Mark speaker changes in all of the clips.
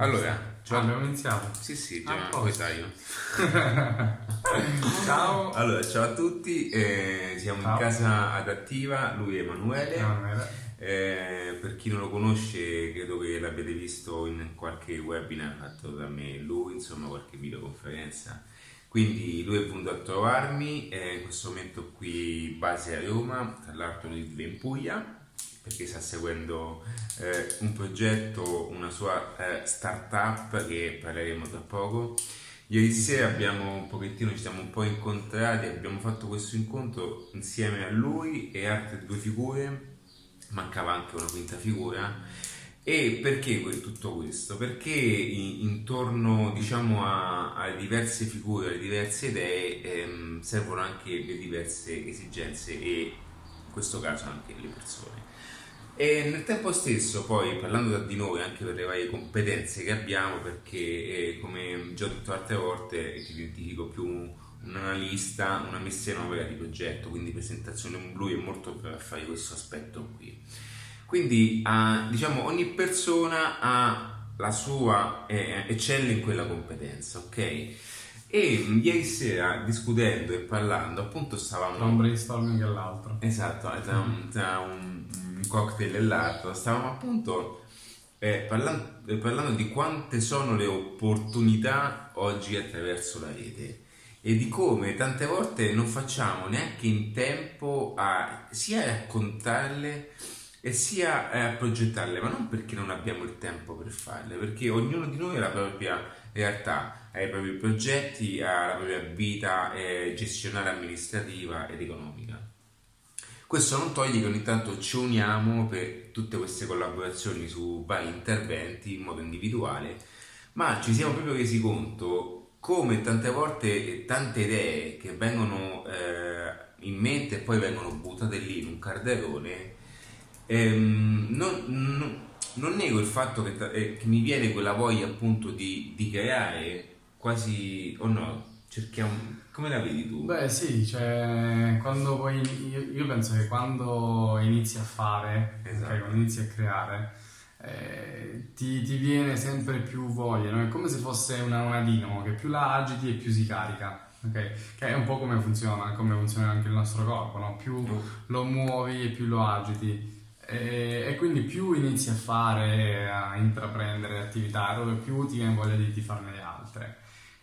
Speaker 1: Allora,
Speaker 2: Già abbiamo iniziato.
Speaker 1: Sì, sì,
Speaker 2: Ah,
Speaker 1: già,
Speaker 2: posto.
Speaker 1: poi sai io.
Speaker 2: Ciao.
Speaker 1: Allora, ciao a tutti, eh, siamo
Speaker 2: Ciao.
Speaker 1: in casa adattiva, lui è Emanuele.
Speaker 2: Emanuele.
Speaker 1: Eh, per chi non lo conosce, credo che l'abbiate visto in qualche webinar fatto da me e lui, insomma, qualche videoconferenza. Quindi lui è venuto a trovarmi, eh, in questo momento qui base a Roma, tra l'altro lui vive in Puglia, perché sta seguendo eh, un progetto, una sua eh, startup che parleremo tra poco. Ieri sera abbiamo un pochettino, ci siamo un po' incontrati, abbiamo fatto questo incontro insieme a lui e altre due figure, mancava anche una quinta figura. E perché tutto questo? Perché intorno diciamo a, a diverse figure, alle diverse idee ehm, servono anche le diverse esigenze e in questo caso anche le persone. E nel tempo stesso, poi parlando tra di noi, anche per le varie competenze che abbiamo, perché eh, come già ho detto altre volte, ti identifico più un analista, una messa in opera di progetto, quindi presentazione blu è molto per fare questo aspetto qui. Quindi ah, diciamo ogni persona ha la sua, eh, eccelle in quella competenza, ok? E ieri sera discutendo e parlando, appunto stavamo...
Speaker 2: Tra un brainstorming e l'altro.
Speaker 1: Esatto, tra un, tra un- un cocktail e l'altro, stavamo appunto eh, parlan- eh, parlando, di quante sono le opportunità oggi attraverso la rete e di come tante volte non facciamo neanche in tempo a sia raccontarle e sia a progettarle, ma non perché non abbiamo il tempo per farle, perché ognuno di noi ha la propria realtà, ha i propri progetti, ha la propria vita eh, gestionale amministrativa ed economica. Questo non toglie che ogni tanto ci uniamo per tutte queste collaborazioni su vari interventi in modo individuale, ma ci siamo proprio resi conto come tante volte tante idee che vengono eh, in mente e poi vengono buttate lì in un carderone, ehm, non, non- non nego il fatto che, eh, che mi viene quella voglia appunto di, di creare quasi, o no, cerchiamo, come la vedi tu?
Speaker 2: Beh sì, cioè quando poi io, io penso che quando inizi a fare,
Speaker 1: Esatto.
Speaker 2: quando inizi a creare, eh, ti, ti viene sempre più voglia, no? È come se fosse una, una dinamo che più la agiti e più si carica, ok? Che è un po' come funziona, come funziona anche il nostro corpo, no? Più lo muovi e più lo agiti. E, e quindi più inizi a fare, a intraprendere attività, più ti viene voglia di, di farne le altre.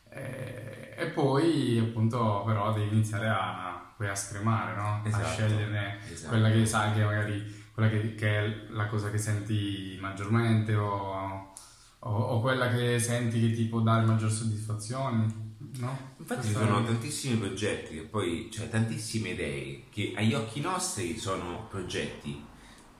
Speaker 2: E, e poi appunto però devi iniziare a, poi a scremare, no?
Speaker 1: Esatto,
Speaker 2: A sceglierne
Speaker 1: esatto.
Speaker 2: quella che sai che magari quella che, che è la cosa che senti maggiormente o, o- o quella che senti che ti può dare maggior soddisfazione, no?
Speaker 1: Infatti ci sono tantissimi progetti che poi, cioè tantissime idee che agli occhi nostri sono progetti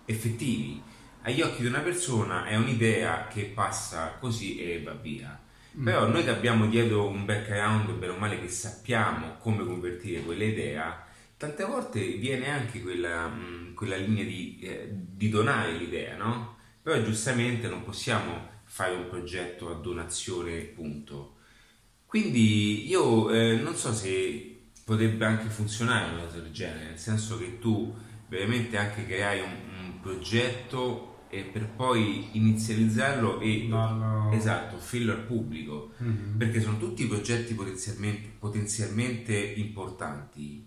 Speaker 1: effettivi, agli occhi di una persona è un'idea che passa così e va via. Però noi che abbiamo dietro un background, bene o male, che sappiamo come convertire quell'idea, tante volte viene anche quella, mh, quella linea di, eh, di donare l'idea, no? Però giustamente non possiamo fare un progetto a donazione, punto. Quindi io eh, non so se potrebbe anche funzionare una cosa del genere, nel senso che tu veramente anche creai un, un progetto e per poi inizializzarlo e
Speaker 2: Darlo-
Speaker 1: esatto, offrirlo al pubblico,
Speaker 2: Mhm.
Speaker 1: perché sono tutti progetti potenzialmente, potenzialmente importanti.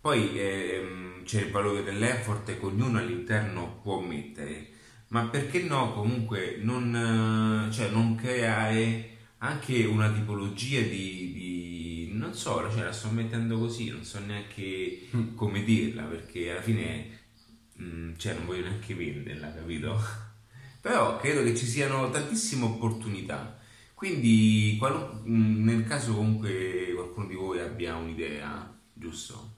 Speaker 1: Poi ehm, c'è il valore dell'effort che ognuno all'interno può mettere, ma perché no comunque non, cioè, non creare anche una tipologia di, di- non so, cioè, la sto mettendo così, non so neanche
Speaker 2: Mm.
Speaker 1: come dirla, perché alla fine mm, cioè, non voglio neanche venderla, capito? Però credo che ci siano tantissime opportunità. Quindi, qualu- mm, nel caso comunque qualcuno di voi abbia un'idea, giusto?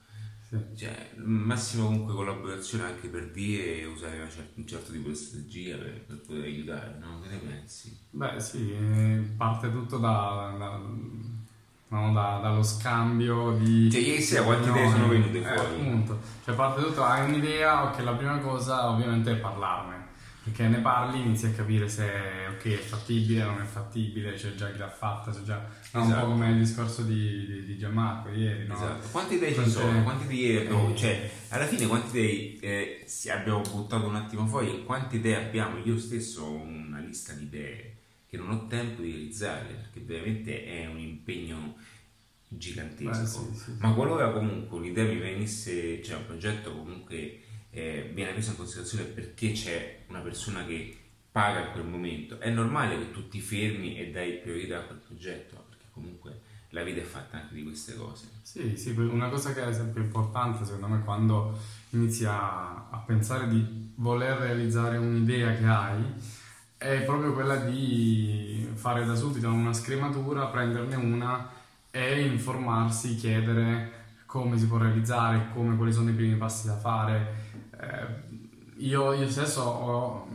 Speaker 2: Sì.
Speaker 1: Cioè, massima comunque collaborazione anche per dire e usare una cer- un certo tipo di strategia per, per poter aiutare, no? Che ne pensi?
Speaker 2: Beh sì, eh, parte tutto da, da- no, da- dallo scambio di...
Speaker 1: Cioè, ieri sera quante idee sono venute
Speaker 2: Eh,
Speaker 1: fuori?
Speaker 2: appunto, cioè parte tutto, hai un'idea, ok, la prima cosa ovviamente è parlarne, perché ne parli, inizi a capire se ok, è fattibile, non è fattibile, c'è già chi l'ha fatta, c'è già... no, Un
Speaker 1: Esatto.
Speaker 2: po' come il discorso di, di, di Gianmarco ieri, no?
Speaker 1: Esatto. Quante idee ci sono? Quante idee abbiamo?
Speaker 2: Eh.
Speaker 1: Cioè, alla fine quante idee eh, abbiamo buttato un attimo fuori? Quante idee abbiamo? Io stesso ho una lista di idee che non ho tempo di realizzarle, perché veramente è un impegno gigantesco.
Speaker 2: Beh, sì, sì.
Speaker 1: Ma qualora comunque un'idea mi venisse, cioè un progetto comunque eh, viene preso in considerazione perché c'è una persona che paga in quel momento, è normale che tu ti fermi e dai priorità a quel progetto, perché comunque la vita è fatta anche di queste cose.
Speaker 2: Sì, sì, una cosa che è sempre importante secondo me quando inizi a, a pensare di voler realizzare un'idea che hai è proprio quella di fare da subito una scrematura, prenderne una e informarsi, chiedere come si può realizzare, come, quali sono i primi passi da fare. Eh, io, io, stesso ho,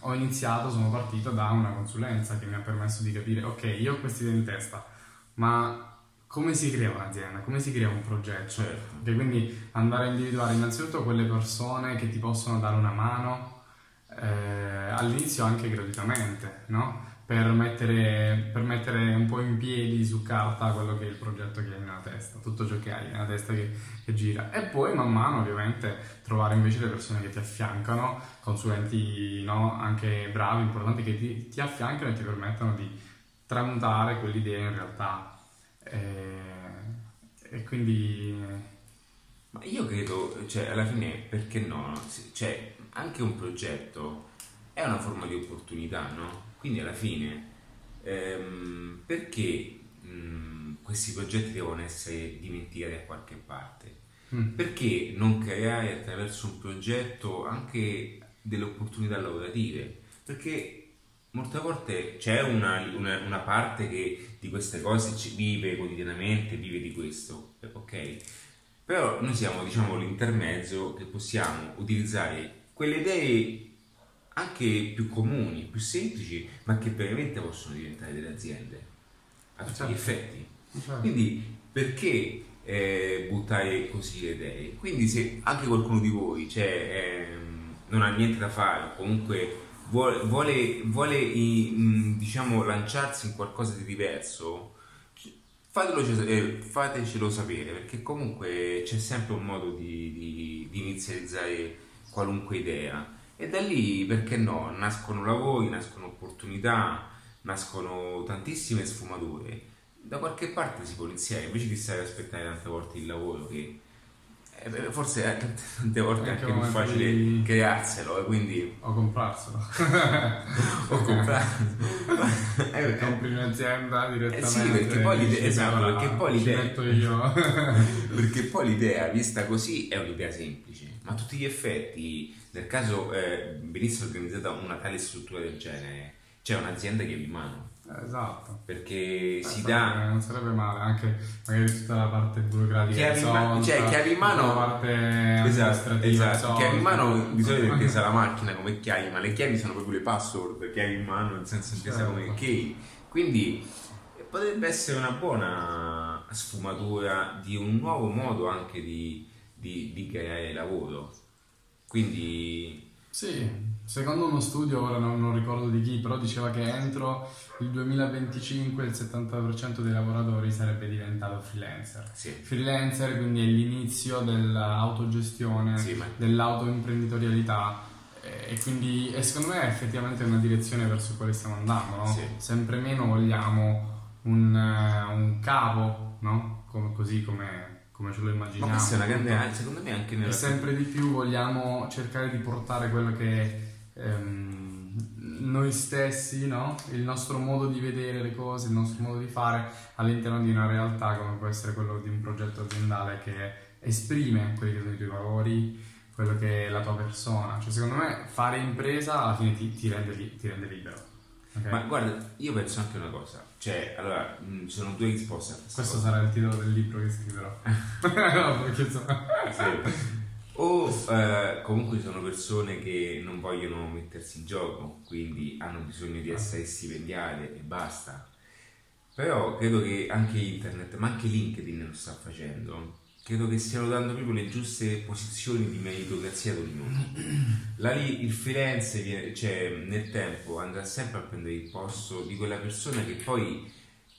Speaker 2: ho, iniziato, sono partito da una consulenza che mi ha permesso di capire, ok, io ho questa idea in testa, ma come si crea un'azienda, come si crea un progetto?
Speaker 1: Certo.
Speaker 2: E quindi andare a individuare innanzitutto quelle persone che ti possono dare una mano, eh, all'inizio anche gratuitamente, no? per, mettere, per mettere, un po' in piedi su carta quello che è il progetto che hai nella testa, tutto ciò che hai nella testa che, che gira. E poi man mano ovviamente trovare invece le persone che ti affiancano, consulenti no? anche bravi, importanti, che ti, ti affiancano e ti permettono di tramutare quell'idea in realtà. E, e quindi...
Speaker 1: Ma io credo, cioè, alla fine, perché no? Cioè, anche un progetto è una forma di opportunità, no? Quindi alla fine, ehm, perché mh, questi progetti devono essere dimenticati da qualche parte? Mm. Perché non creare attraverso un progetto anche delle opportunità lavorative? Perché molte volte c'è una, una, una parte che di queste cose ci vive quotidianamente, vive di questo, ok? Però noi siamo, diciamo, l'intermezzo che possiamo utilizzare quelle idee anche più comuni, più semplici, ma che veramente possono diventare delle aziende a tutti certo. gli effetti. Certo. Quindi perché eh, buttare così le idee? Quindi se anche qualcuno di voi cioè, eh, non ha niente da fare, comunque vuole, vuole, vuole diciamo, lanciarsi in qualcosa di diverso, fatelo, eh, fatecelo sapere, perché comunque c'è sempre un modo di, di, di inizializzare qualunque idea e da lì, perché no, nascono lavori, nascono opportunità, nascono tantissime sfumature. Da qualche parte si può iniziare, invece di stare a aspettare tante volte il lavoro che forse è tante volte è anche, anche più facile di... crearselo e quindi
Speaker 2: o comprarselo.
Speaker 1: O comprarselo
Speaker 2: eh, compri un'azienda direttamente eh
Speaker 1: sì perché poi l'idea esatto perché poi l'idea perché poi l'idea vista così è un'idea semplice ma a tutti gli effetti nel caso eh, venisse organizzata una tale struttura del genere, c'è un'azienda che è in mano.
Speaker 2: Esatto.
Speaker 1: Perché
Speaker 2: eh,
Speaker 1: si dà.
Speaker 2: Non sarebbe male, anche magari tutta la parte burocratica.
Speaker 1: Chiavi in mano, cioè chiavi in mano.
Speaker 2: La parte
Speaker 1: esatto, esatto. chiavi in mano di solito è presa la macchina come chiavi, ma le chiavi sono proprio le password, chiavi in mano, nel senso intesa certo. come key. Quindi potrebbe essere una buona sfumatura di un nuovo modo anche di, di, di creare lavoro quindi...
Speaker 2: Sì, secondo uno studio, ora non, non, ricordo di chi, però diceva che entro il 2025 il 70% dei lavoratori sarebbe diventato freelancer.
Speaker 1: Sì.
Speaker 2: Freelancer quindi è l'inizio dell'autogestione,
Speaker 1: sì, ma...
Speaker 2: dell'autoimprenditorialità e quindi e secondo me è effettivamente una direzione verso cui stiamo andando, no?
Speaker 1: sì.
Speaker 2: Sempre meno vogliamo un, un capo, no? Come, così come come ce lo immaginiamo.
Speaker 1: Ma questa è una grande, secondo me anche nella...
Speaker 2: E sempre di più vogliamo cercare di portare quello che ehm, noi stessi, no? il nostro modo di vedere le cose, il nostro modo di fare all'interno di una realtà come può essere quello di un progetto aziendale che esprime quelli che sono i tuoi valori, quello che è la tua persona. Cioè, secondo me fare impresa alla fine ti, ti, rende, ti rende libero.
Speaker 1: Okay. Ma guarda, io penso anche una cosa, cioè, allora, mh, ci sono due risposte
Speaker 2: Questo cosa. sarà il titolo del libro che scriverò. no, perché insomma...
Speaker 1: sì. O eh, comunque ci sono persone che non vogliono mettersi in gioco, quindi hanno bisogno di essere stipendiate e basta. Però credo che anche internet, ma anche LinkedIn lo sta facendo, credo che stiano dando proprio le giuste posizioni di meritocrazia ad ognuno. Lì il freelance viene, cioè, nel tempo andrà sempre a prendere il posto di quella persona che poi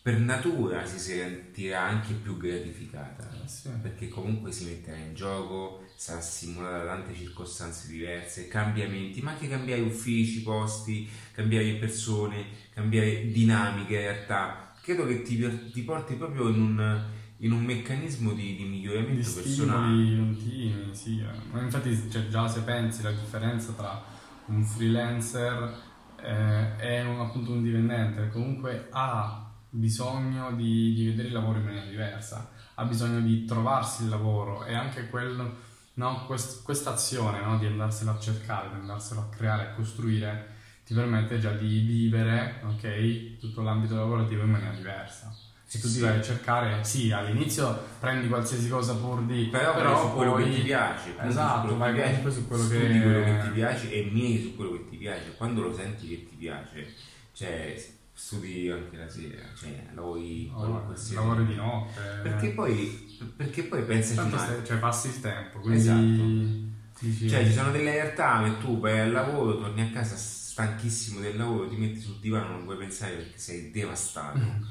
Speaker 1: per natura si sentirà anche più gratificata
Speaker 2: eh, sì.
Speaker 1: perché comunque si metterà in gioco, sarà simulata da tante circostanze diverse, cambiamenti, ma anche cambiare uffici, posti, cambiare persone, cambiare dinamiche in realtà. Credo che ti, ti porti proprio in un, in un meccanismo di, di miglioramento
Speaker 2: di
Speaker 1: personale.
Speaker 2: continui, sì. eh. Ma infatti cioè, già se pensi la differenza tra un freelancer eh, e un, appunto un dipendente, comunque ha bisogno di, di vedere il lavoro in maniera diversa, ha bisogno di trovarsi il lavoro e anche quello no? questa azione no? di andarselo a cercare, di andarselo a creare, a costruire, ti permette già di vivere okay, tutto l'ambito lavorativo in maniera diversa. Se tu ti vai a cercare, sì, all'inizio prendi qualsiasi cosa pur di...
Speaker 1: Però, però su quello poi... che ti piace.
Speaker 2: Esatto, vai comunque su quello che...
Speaker 1: quello che ti piace e miei su quello che ti piace. Quando lo senti che ti piace, cioè studi anche la sera, cioè lavori
Speaker 2: oh, lavori di notte.
Speaker 1: Perché poi, perché poi pensaci
Speaker 2: Tanto cioè passi il tempo, quindi... Esatto.
Speaker 1: Dici... Cioè ci sono delle realtà che tu vai al lavoro, torni a casa stanchissimo del lavoro, ti metti sul divano, non puoi pensare perché sei devastato. Mm.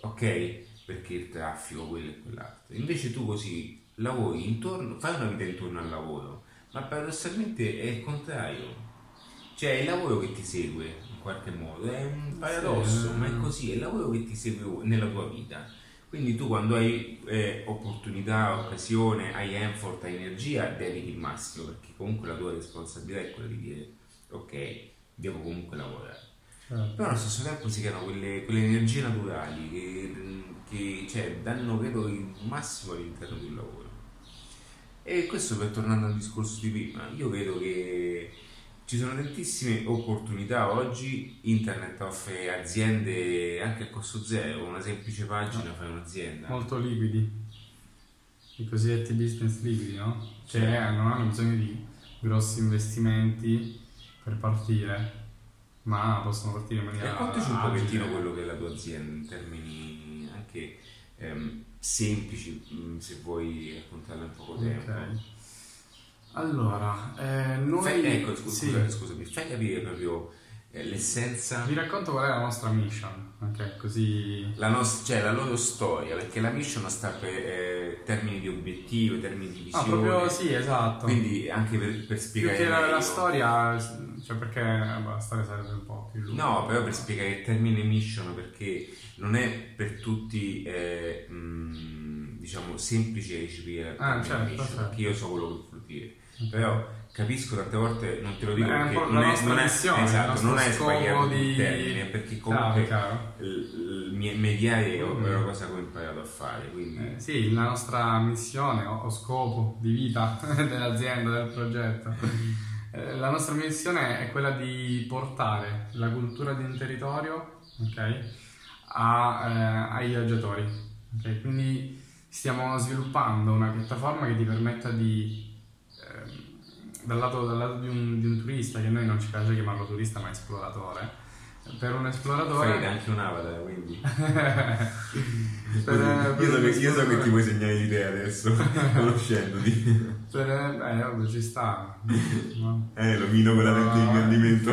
Speaker 1: ok? Perché il traffico, quello e quell'altro. Invece tu così lavori intorno, fai una vita intorno al lavoro, ma paradossalmente è il contrario. Cioè è il lavoro che ti segue, qualche modo, è un paradosso, sì. ma è così, è il lavoro che ti segue nella tua vita. Quindi tu quando hai eh, opportunità, occasione, hai effort, hai energia, dedichi il massimo, perché comunque la tua responsabilità è quella di dire ok, devo comunque lavorare. Certo. Però allo stesso tempo si creano quelle, quelle energie naturali che, che cioè, danno credo il massimo all'interno del lavoro. E questo per tornare al discorso di prima, io vedo che ci sono tantissime opportunità oggi, internet offre aziende anche a costo zero, una semplice pagina fai un'azienda.
Speaker 2: Molto liquidi, i cosiddetti business liquidi, no? Cioè sì. non hanno bisogno di grossi investimenti per partire, ma possono partire in maniera...
Speaker 1: Raccontaci un pochettino quello che è la tua azienda in termini anche ehm, semplici, mm, se vuoi raccontarla in poco tempo. Okay.
Speaker 2: Allora, eh, noi...
Speaker 1: Fai, ecco, scusa, sì. scusami, fai capire proprio eh, l'essenza...
Speaker 2: Vi racconto qual è la nostra mission, ok? Così...
Speaker 1: La, nos- cioè, la loro storia, perché la mission sta per eh, termini di obiettivo, termini di visione.
Speaker 2: Ah, proprio sì, esatto.
Speaker 1: Quindi anche per, per spiegare...
Speaker 2: Perché la, la, storia, cioè perché beh, la storia sarebbe un po' più lunga.
Speaker 1: No, però per spiegare il termine mission, perché non è per tutti... Eh, mh, diciamo semplice recepire
Speaker 2: ah, certo, mission, certo.
Speaker 1: perché io so quello che vuol dire però capisco tante volte non te lo dico
Speaker 2: Beh,
Speaker 1: perché
Speaker 2: non è,
Speaker 1: non
Speaker 2: è,
Speaker 1: esatto, non è sbagliato
Speaker 2: di...
Speaker 1: il termine perché comunque chiaro, chiaro. il, mediare mm. è una cosa che ho imparato a fare quindi...
Speaker 2: eh, sì la nostra missione o, o scopo di vita dell'azienda del progetto eh, la nostra missione è quella di portare la cultura di un territorio okay, a, eh, ai viaggiatori okay? quindi stiamo sviluppando una piattaforma che ti permetta di dal lato, dal lato di, un, di, un, turista, che noi non ci piace chiamarlo turista ma esploratore, per un esploratore...
Speaker 1: Fai anche un avatar, quindi... per, io, so che, io so che ti vuoi segnare l'idea adesso, conoscendoti.
Speaker 2: Per, eh, ovvio, ci sta.
Speaker 1: No? Eh, lo mino con la lente di ingrandimento.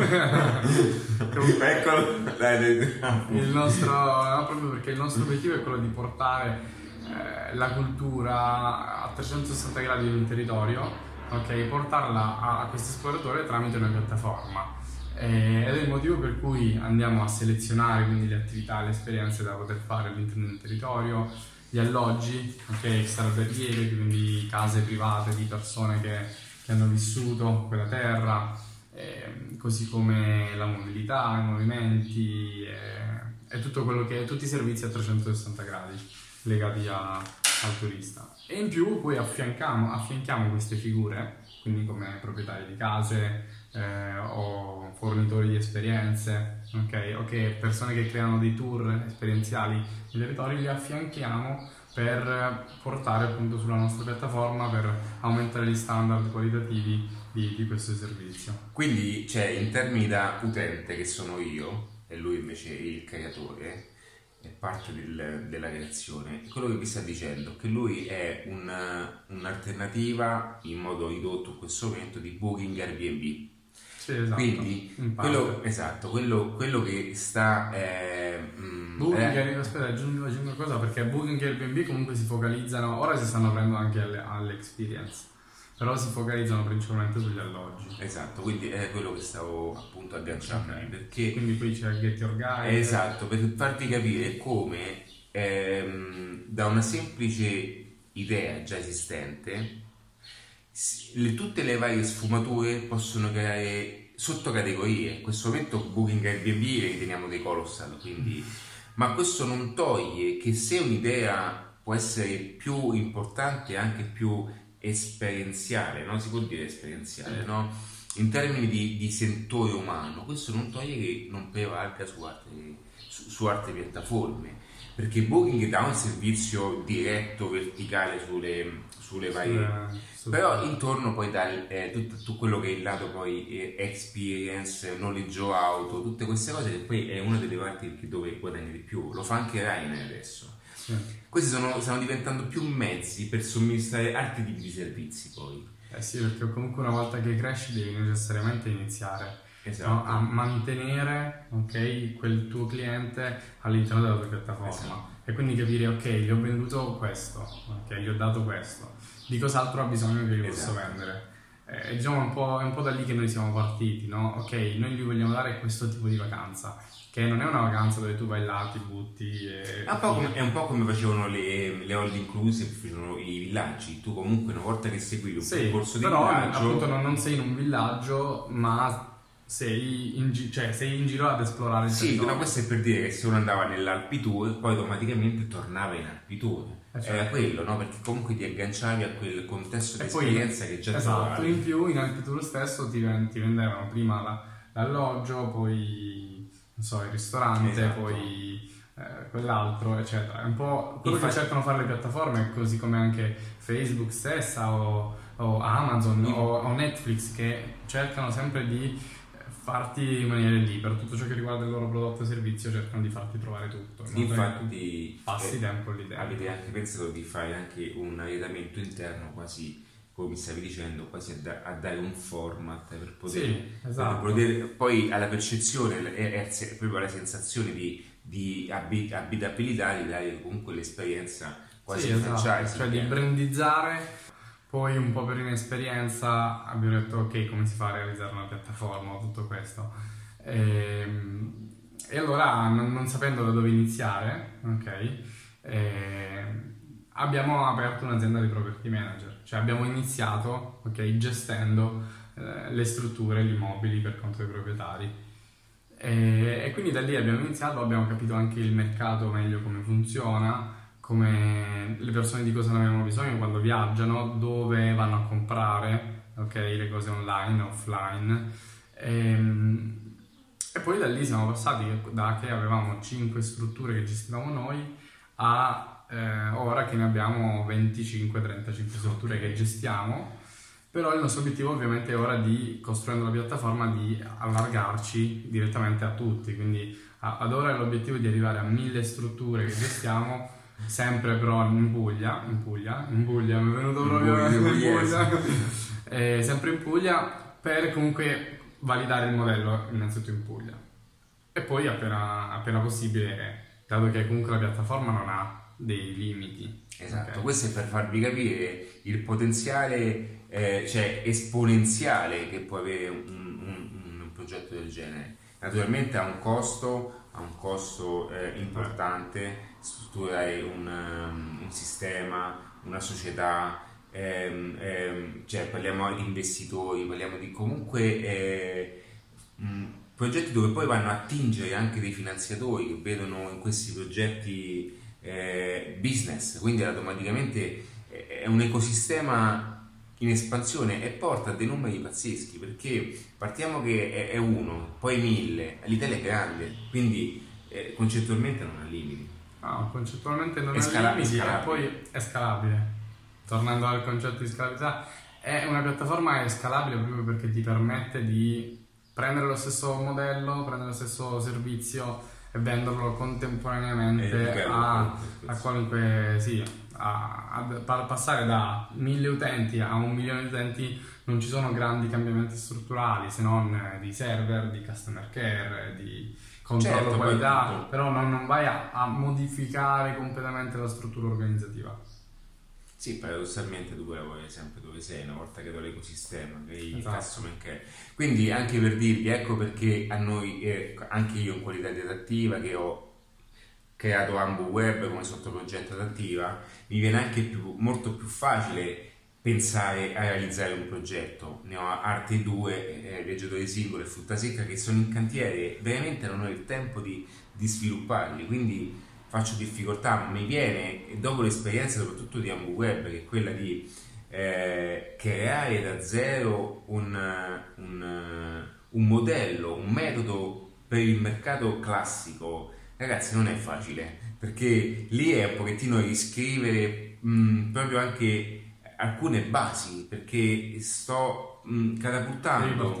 Speaker 1: Eccolo. Dai,
Speaker 2: dai. Il nostro, no, proprio perché il nostro obiettivo è quello di portare eh, la cultura a 360 gradi di un territorio ok? Portarla a, a questo esploratore tramite una piattaforma. Eh, ed è il motivo per cui andiamo a selezionare quindi le attività, le esperienze da poter fare all'interno del territorio, gli alloggi, ok? Extraverriere, quindi case private di persone che, che hanno vissuto quella terra, eh, così come la mobilità, i movimenti eh, e tutto quello che, tutti i servizi a 360 gradi legati a, al. E in più poi affianchiamo, affianchiamo queste figure, quindi come proprietari di case eh, o fornitori di esperienze, okay? o che persone che creano dei tour esperienziali nei territori, li affianchiamo per portare appunto sulla nostra piattaforma per aumentare gli standard qualitativi di, di questo servizio.
Speaker 1: Quindi, cioè, in termini da utente che sono io e lui invece il creatore, è parte del, della creazione. Quello che vi sta dicendo è che lui è una, un'alternativa in modo ridotto in questo momento di Booking Airbnb.
Speaker 2: Sì, esatto.
Speaker 1: Quindi quello, esatto, quello, quello, che sta... Eh,
Speaker 2: mh, Booking, eh, aspetta, aggiungo, aggiungo una cosa perché Booking e Airbnb comunque si focalizzano, ora si stanno aprendo anche alle, all'experience. Però si focalizzano principalmente sugli alloggi.
Speaker 1: Esatto, quindi è quello che stavo appunto agganciando okay. perché...
Speaker 2: Quindi qui c'è il Get Your Guide.
Speaker 1: Esatto, per farvi capire come ehm, da una semplice idea già esistente le, tutte le varie sfumature possono creare sottocategorie. In questo momento Booking Airbnb le riteniamo dei colossal, quindi... ma questo non toglie che se un'idea può essere più importante anche più esperienziale, no? si può dire esperienziale, no? in termini di, di, sentore umano, questo non toglie che non prevalga su altre, su, su altre piattaforme perché Booking dà un servizio diretto, verticale sulle, sulle varie... Sì, però intorno poi dà eh, tutto, tutto, quello che è il lato poi eh, experience, noleggio auto, tutte queste cose che poi è una delle parti dove guadagni di più. Lo fa anche Ryanair adesso. Sì. Questi sono, stanno diventando più mezzi per somministrare altri tipi di servizi poi.
Speaker 2: Eh sì, perché comunque una volta che cresci devi necessariamente iniziare esatto. no? a mantenere okay, quel tuo cliente all'interno della tua piattaforma esatto. e quindi capire ok gli ho venduto questo ok gli ho dato questo di cos'altro ha bisogno che gli esatto. posso vendere eh, diciamo un po', è un po' da lì che noi siamo partiti no? ok noi gli vogliamo dare questo tipo di vacanza che non è una vacanza dove tu vai là, ti butti e...
Speaker 1: È un po' come, un po come facevano le, le all inclusive, facevano i villaggi. Tu comunque una volta che seguivi un sì, percorso di
Speaker 2: però,
Speaker 1: villaggio...
Speaker 2: appunto non, non sei in un villaggio, ma sei in, gi- cioè, sei in giro ad esplorare il
Speaker 1: sì, territorio. Sì, questo è per dire che se uno andava nell'Alpi Tour, poi automaticamente tornava in Alpi Tour. Eh, certo. Era quello, no? Perché comunque ti agganciavi a quel contesto di esperienza che già
Speaker 2: esatto,
Speaker 1: trovavi.
Speaker 2: in più in Alpi Tour stesso ti, ti vendevano prima la, l'alloggio, poi so, il ristorante, esatto. poi eh, quell'altro, eccetera. È un po' quello Infatti, che cercano fare le piattaforme, così come anche Facebook stessa o, o Amazon o, o Netflix che cercano sempre di farti rimanere lì per tutto ciò che riguarda il loro prodotto e servizio cercano di farti trovare tutto
Speaker 1: infatti
Speaker 2: passi eh, tempo lì dentro
Speaker 1: avete anche pensato di fare anche un arredamento interno quasi come mi stavi dicendo quasi a, da, a dare un format per poter,
Speaker 2: sì, esatto.
Speaker 1: per poter poi alla percezione è, è proprio la sensazione di, di abitabilità di dare comunque l'esperienza quasi
Speaker 2: sì, esatto. cioè di brandizzare poi un po' per inesperienza abbiamo detto ok come si fa a realizzare una piattaforma tutto questo. E, ehm, e allora non, non, sapendo da dove iniziare, ok, eh, abbiamo aperto un'azienda di property manager, cioè abbiamo iniziato ok, gestendo eh, le strutture, gli immobili per conto dei proprietari. E, e quindi da lì abbiamo iniziato, abbiamo capito anche il mercato meglio come funziona come le persone di cosa ne avevano bisogno quando viaggiano, dove vanno a comprare, ok, le cose online, offline. E, ehm, e poi da lì siamo passati da che avevamo 5 strutture che gestivamo noi a eh, ora che ne abbiamo 25-35 strutture che gestiamo. Però il nostro obiettivo ovviamente è ora di, costruendo la piattaforma, di allargarci direttamente a tutti. Quindi ad ora è l'obiettivo di arrivare a 1000 strutture che gestiamo sempre però in Puglia, in Puglia, in Puglia, mi è venuto proprio in Puglia, eh, sempre in Puglia per comunque validare il modello innanzitutto in Puglia e poi appena, appena possibile, dato che comunque la piattaforma non ha dei limiti.
Speaker 1: Esatto, okay. questo è per farvi capire il potenziale, eh, cioè esponenziale che può avere un, un, un progetto del genere. Naturalmente ha un costo, ha un costo eh, importante strutturare un, um, un sistema, una società, ehm, ehm, cioè parliamo di investitori, parliamo di comunque eh, mh, progetti dove poi vanno a attingere anche dei finanziatori che vedono in questi progetti eh, business, quindi automaticamente è un ecosistema in espansione e porta a dei numeri pazzeschi perché partiamo che è, uno, poi mille, l'Italia è grande, quindi eh, concettualmente non ha limiti.
Speaker 2: No, concettualmente non è ha limiti e poi è scalabile. Tornando al concetto di scalabilità, è una piattaforma è scalabile proprio perché ti permette di prendere lo stesso modello, prendere lo stesso servizio e venderlo contemporaneamente a, a, qualunque sì, a, a, passare da mille utenti a un milione di utenti non ci sono grandi cambiamenti strutturali se non di server, di customer care, di controllo certo, qualità, però non, non vai a, a, modificare completamente la struttura organizzativa.
Speaker 1: Sì, paradossalmente tu poi lavori sempre dove sei, una volta che do l'ecosistema, che il
Speaker 2: Esatto.
Speaker 1: customer care. Quindi anche per dirvi, ecco perché a noi, eh, anche io in qualità di adattiva che ho creato Ambu Web come sottoprogetto adattiva, mi viene anche più, molto più facile pensare a realizzare un progetto. Ne ho Arte 2, eh, Viaggiatore Singolo e Frutta Secca che sono in cantiere, veramente non ho il tempo di, di svilupparli, quindi faccio difficoltà, mi viene, dopo l'esperienza soprattutto di Ambu Web, che è quella di eh, creare da zero un, un, un modello, un metodo per il mercato classico, ragazzi non è facile, perché lì è un pochettino riscrivere mh, proprio anche alcune basi, perché sto mh,
Speaker 2: Devi
Speaker 1: catapultando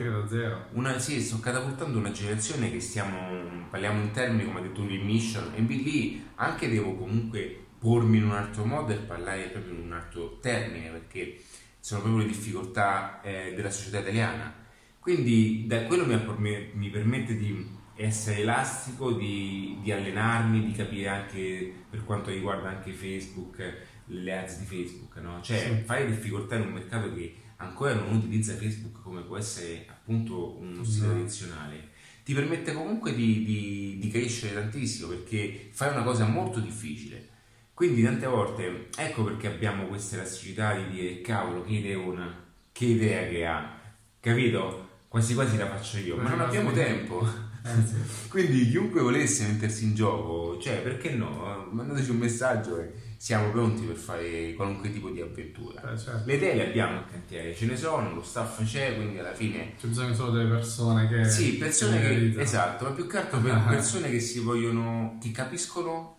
Speaker 1: una, sì, sto catapultando una generazione che stiamo, parliamo in termini come ha detto lui, mission, e lì anche devo comunque pormi in un altro modo e parlare proprio in un altro termine, perché sono proprio le difficoltà eh, della società italiana. Quindi da quello mi, mi- mi permette di essere elastico, di, di allenarmi, di capire anche per quanto riguarda anche Facebook, le ads di Facebook, no? Cioè
Speaker 2: Sì.
Speaker 1: fare difficoltà in un mercato che ancora non utilizza Facebook come può essere appunto uno
Speaker 2: No.
Speaker 1: tradizionale, ti permette comunque di, di- di crescere tantissimo perché fai una cosa molto difficile. Quindi tante volte, ecco perché abbiamo questa elasticità di dire cavolo che ideona, che idea che ha, capito? Quasi quasi la faccio io, ma non abbiamo tempo.
Speaker 2: Eh, sì.
Speaker 1: Quindi chiunque volesse mettersi in gioco, cioè perché no? Mandateci un messaggio e siamo pronti per fare qualunque tipo di avventura.
Speaker 2: Eh, certo.
Speaker 1: Le idee le abbiamo in cantiere, ce ne sono, lo staff c'è, quindi alla fine
Speaker 2: C'è bisogno solo delle persone che...
Speaker 1: sì, persone che,
Speaker 2: realizzano.
Speaker 1: esatto, ma più che altro per persone che si vogliono, che capiscono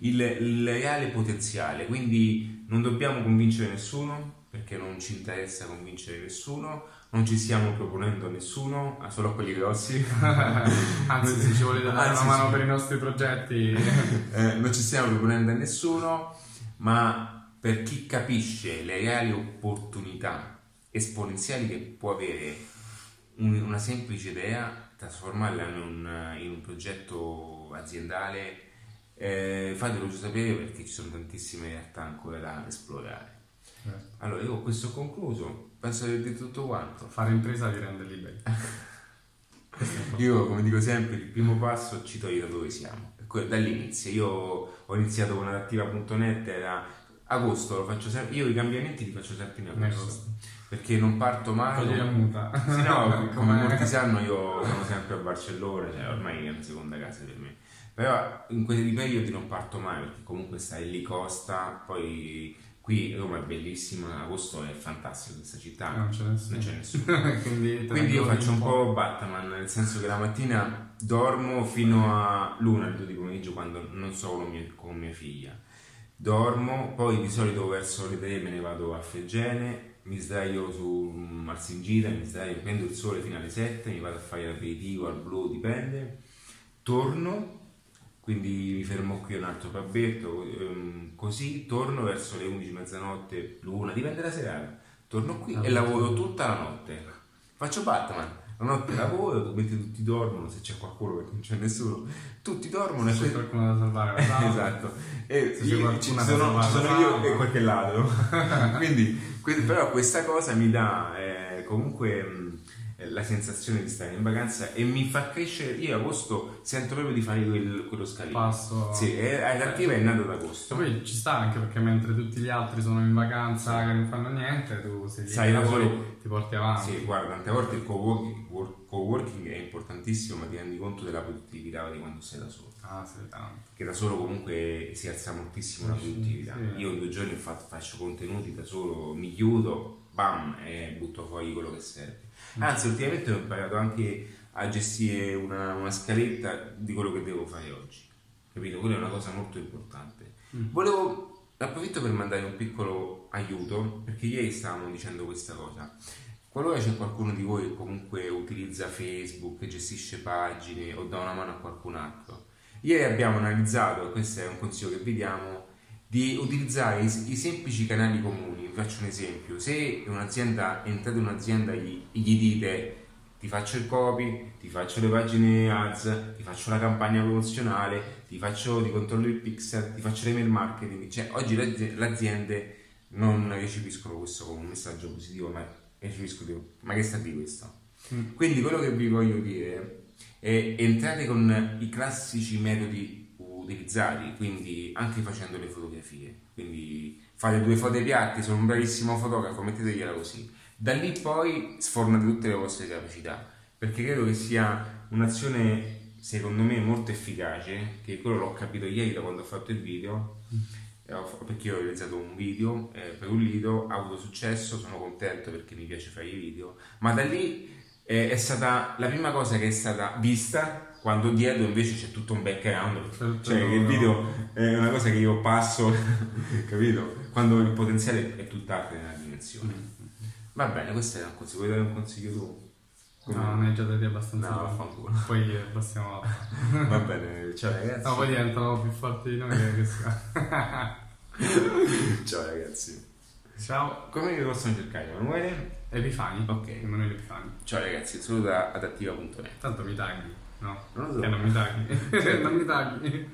Speaker 1: il, il reale potenziale, quindi non dobbiamo convincere nessuno perché non ci interessa convincere nessuno, non ci stiamo proponendo a nessuno, a solo a quelli grossi.
Speaker 2: Anzi, se ci volete dare
Speaker 1: Anzi,
Speaker 2: una mano
Speaker 1: sì.
Speaker 2: per i nostri progetti...
Speaker 1: Eh, non ci stiamo proponendo a nessuno, ma per chi capisce le reali opportunità esponenziali che può avere un- una semplice idea, trasformarla in un, in un progetto aziendale, eh, fatelo sapere perché ci sono tantissime realtà ancora da esplorare. Allora, io con questo ho concluso, penso di aver detto tutto quanto.
Speaker 2: Fare impresa vi rende liberi.
Speaker 1: Io, come dico sempre, il primo passo ci toglie da dove siamo. Dall'inizio, io ho iniziato con adattiva.net, era agosto, lo faccio sempre, io i cambiamenti li faccio sempre in
Speaker 2: In
Speaker 1: agosto,
Speaker 2: agosto.
Speaker 1: perché non parto mai.
Speaker 2: Togli la muta.
Speaker 1: Sì, no, come
Speaker 2: Come-
Speaker 1: molti sanno io sono sempre a Barcellona, cioè ormai è una seconda casa per me. Però in quei periodi non parto mai perché comunque stai lì costa, poi qui Roma è bellissima, agosto è fantastico questa città,
Speaker 2: Non c'è nessuno.
Speaker 1: non c'è nessuno.
Speaker 2: Quindi,
Speaker 1: Quindi io faccio un po' Batman, nel senso che la mattina dormo fino a l'una, di pomeriggio quando non sono con mia, con mia figlia. Dormo, poi di solito verso le tre me ne vado a Fegene, mi sdraio su Marsingita, mi sdraio, prendo il sole fino alle 7, mi vado a fare l'aperitivo al blu, dipende. Torno, quindi mi fermo qui un altro pabbetto, ehm, così torno verso le 11, mezzanotte, l'una, dipende da serata. Torno qui e lavoro tutta la notte. Faccio Batman. La notte lavoro, mentre tutti dormono, se c'è qualcuno perché non c'è nessuno, tutti dormono e
Speaker 2: C'è
Speaker 1: poi-
Speaker 2: qualcuno da salvare. esatto.
Speaker 1: esatto. E
Speaker 2: Se
Speaker 1: io- ci sono, ci sono io e qualche ladro. Quindi, que- però questa cosa mi dà eh, comunque mh, eh, la sensazione di stare in vacanza e mi fa crescere. Io agosto sento proprio di fare quel- quello scalino.
Speaker 2: Passo.
Speaker 1: Sì, e Adattiva è nato ad agosto.
Speaker 2: Poi ci sta anche perché mentre tutti gli altri sono in vacanza che non fanno niente, tu sei
Speaker 1: Sai
Speaker 2: lavori,
Speaker 1: solo.
Speaker 2: ti porti avanti.
Speaker 1: Sì, guarda, tante volte il co-working, wor- co-working è importantissimo, ma ti rendi conto della produttività di quando sei da solo.
Speaker 2: Ah, sì, tanto.
Speaker 1: Che da solo comunque si alza moltissimo la
Speaker 2: Sì,
Speaker 1: produttività.
Speaker 2: sì.
Speaker 1: Io in due giorni faccio contenuti da solo, mi chiudo, bam, e butto fuori quello che serve.
Speaker 2: Mm.
Speaker 1: Anzi, ultimamente ho imparato anche a gestire una, una scaletta di quello che devo fare oggi. Capito? Quella è una cosa molto importante.
Speaker 2: Mm.
Speaker 1: Volevo, approfitto per mandare un piccolo aiuto, perché ieri stavamo dicendo questa cosa. Qualora c'è qualcuno di voi che comunque utilizza Facebook, gestisce pagine o dà una mano a qualcun altro, ieri abbiamo analizzato, e questo è un consiglio che vi diamo, di utilizzare i, i semplici canali comuni. Vi faccio un esempio: se un'azienda entrate in un'azienda e gli, gli dite ti faccio il copy, ti faccio le pagine ads, ti faccio la campagna promozionale, ti faccio ti controllo il pixel, ti faccio l'email marketing, cioè oggi le azi- le aziende non recepiscono questo come un messaggio positivo, ma recepiscono ma che sta di questo?
Speaker 2: Mm.
Speaker 1: Quindi quello che vi voglio dire è entrate con i classici metodi utilizzati, quindi anche facendo le fotografie, quindi fate due foto ai piatti, sono un bravissimo fotografo, mettetegliela così. Da lì poi sfornate tutte le vostre capacità, perché credo che sia un'azione secondo me molto efficace, che quello l'ho capito ieri da quando ho fatto il video, eh, perché io ho realizzato un video eh, per un lido, ha avuto successo, sono contento perché mi piace fare i video, ma da lì eh, è stata la prima cosa che è stata vista quando dietro invece c'è tutto un background, cioè che il
Speaker 2: no.
Speaker 1: video è una cosa che io passo, capito? Quando il potenziale è tutt'altro nella dimensione. Va bene, questo è un consiglio, vuoi dare un consiglio tu?
Speaker 2: No, ne hai già dati abbastanza.
Speaker 1: No, vaffanculo.
Speaker 2: Poi eh, passiamo a...
Speaker 1: Va bene, ciao ragazzi.
Speaker 2: No, poi diventano più forti di noi che, che
Speaker 1: Ciao ragazzi.
Speaker 2: Ciao.
Speaker 1: Come vi possono cercare? Emanuele?
Speaker 2: Epifani.
Speaker 1: Ok.
Speaker 2: Emanuele Epifani.
Speaker 1: Ciao ragazzi, saluta adattiva.net.
Speaker 2: Tanto mi tagli, no?
Speaker 1: Non lo so.
Speaker 2: Che non mi tagli. non mi tagli.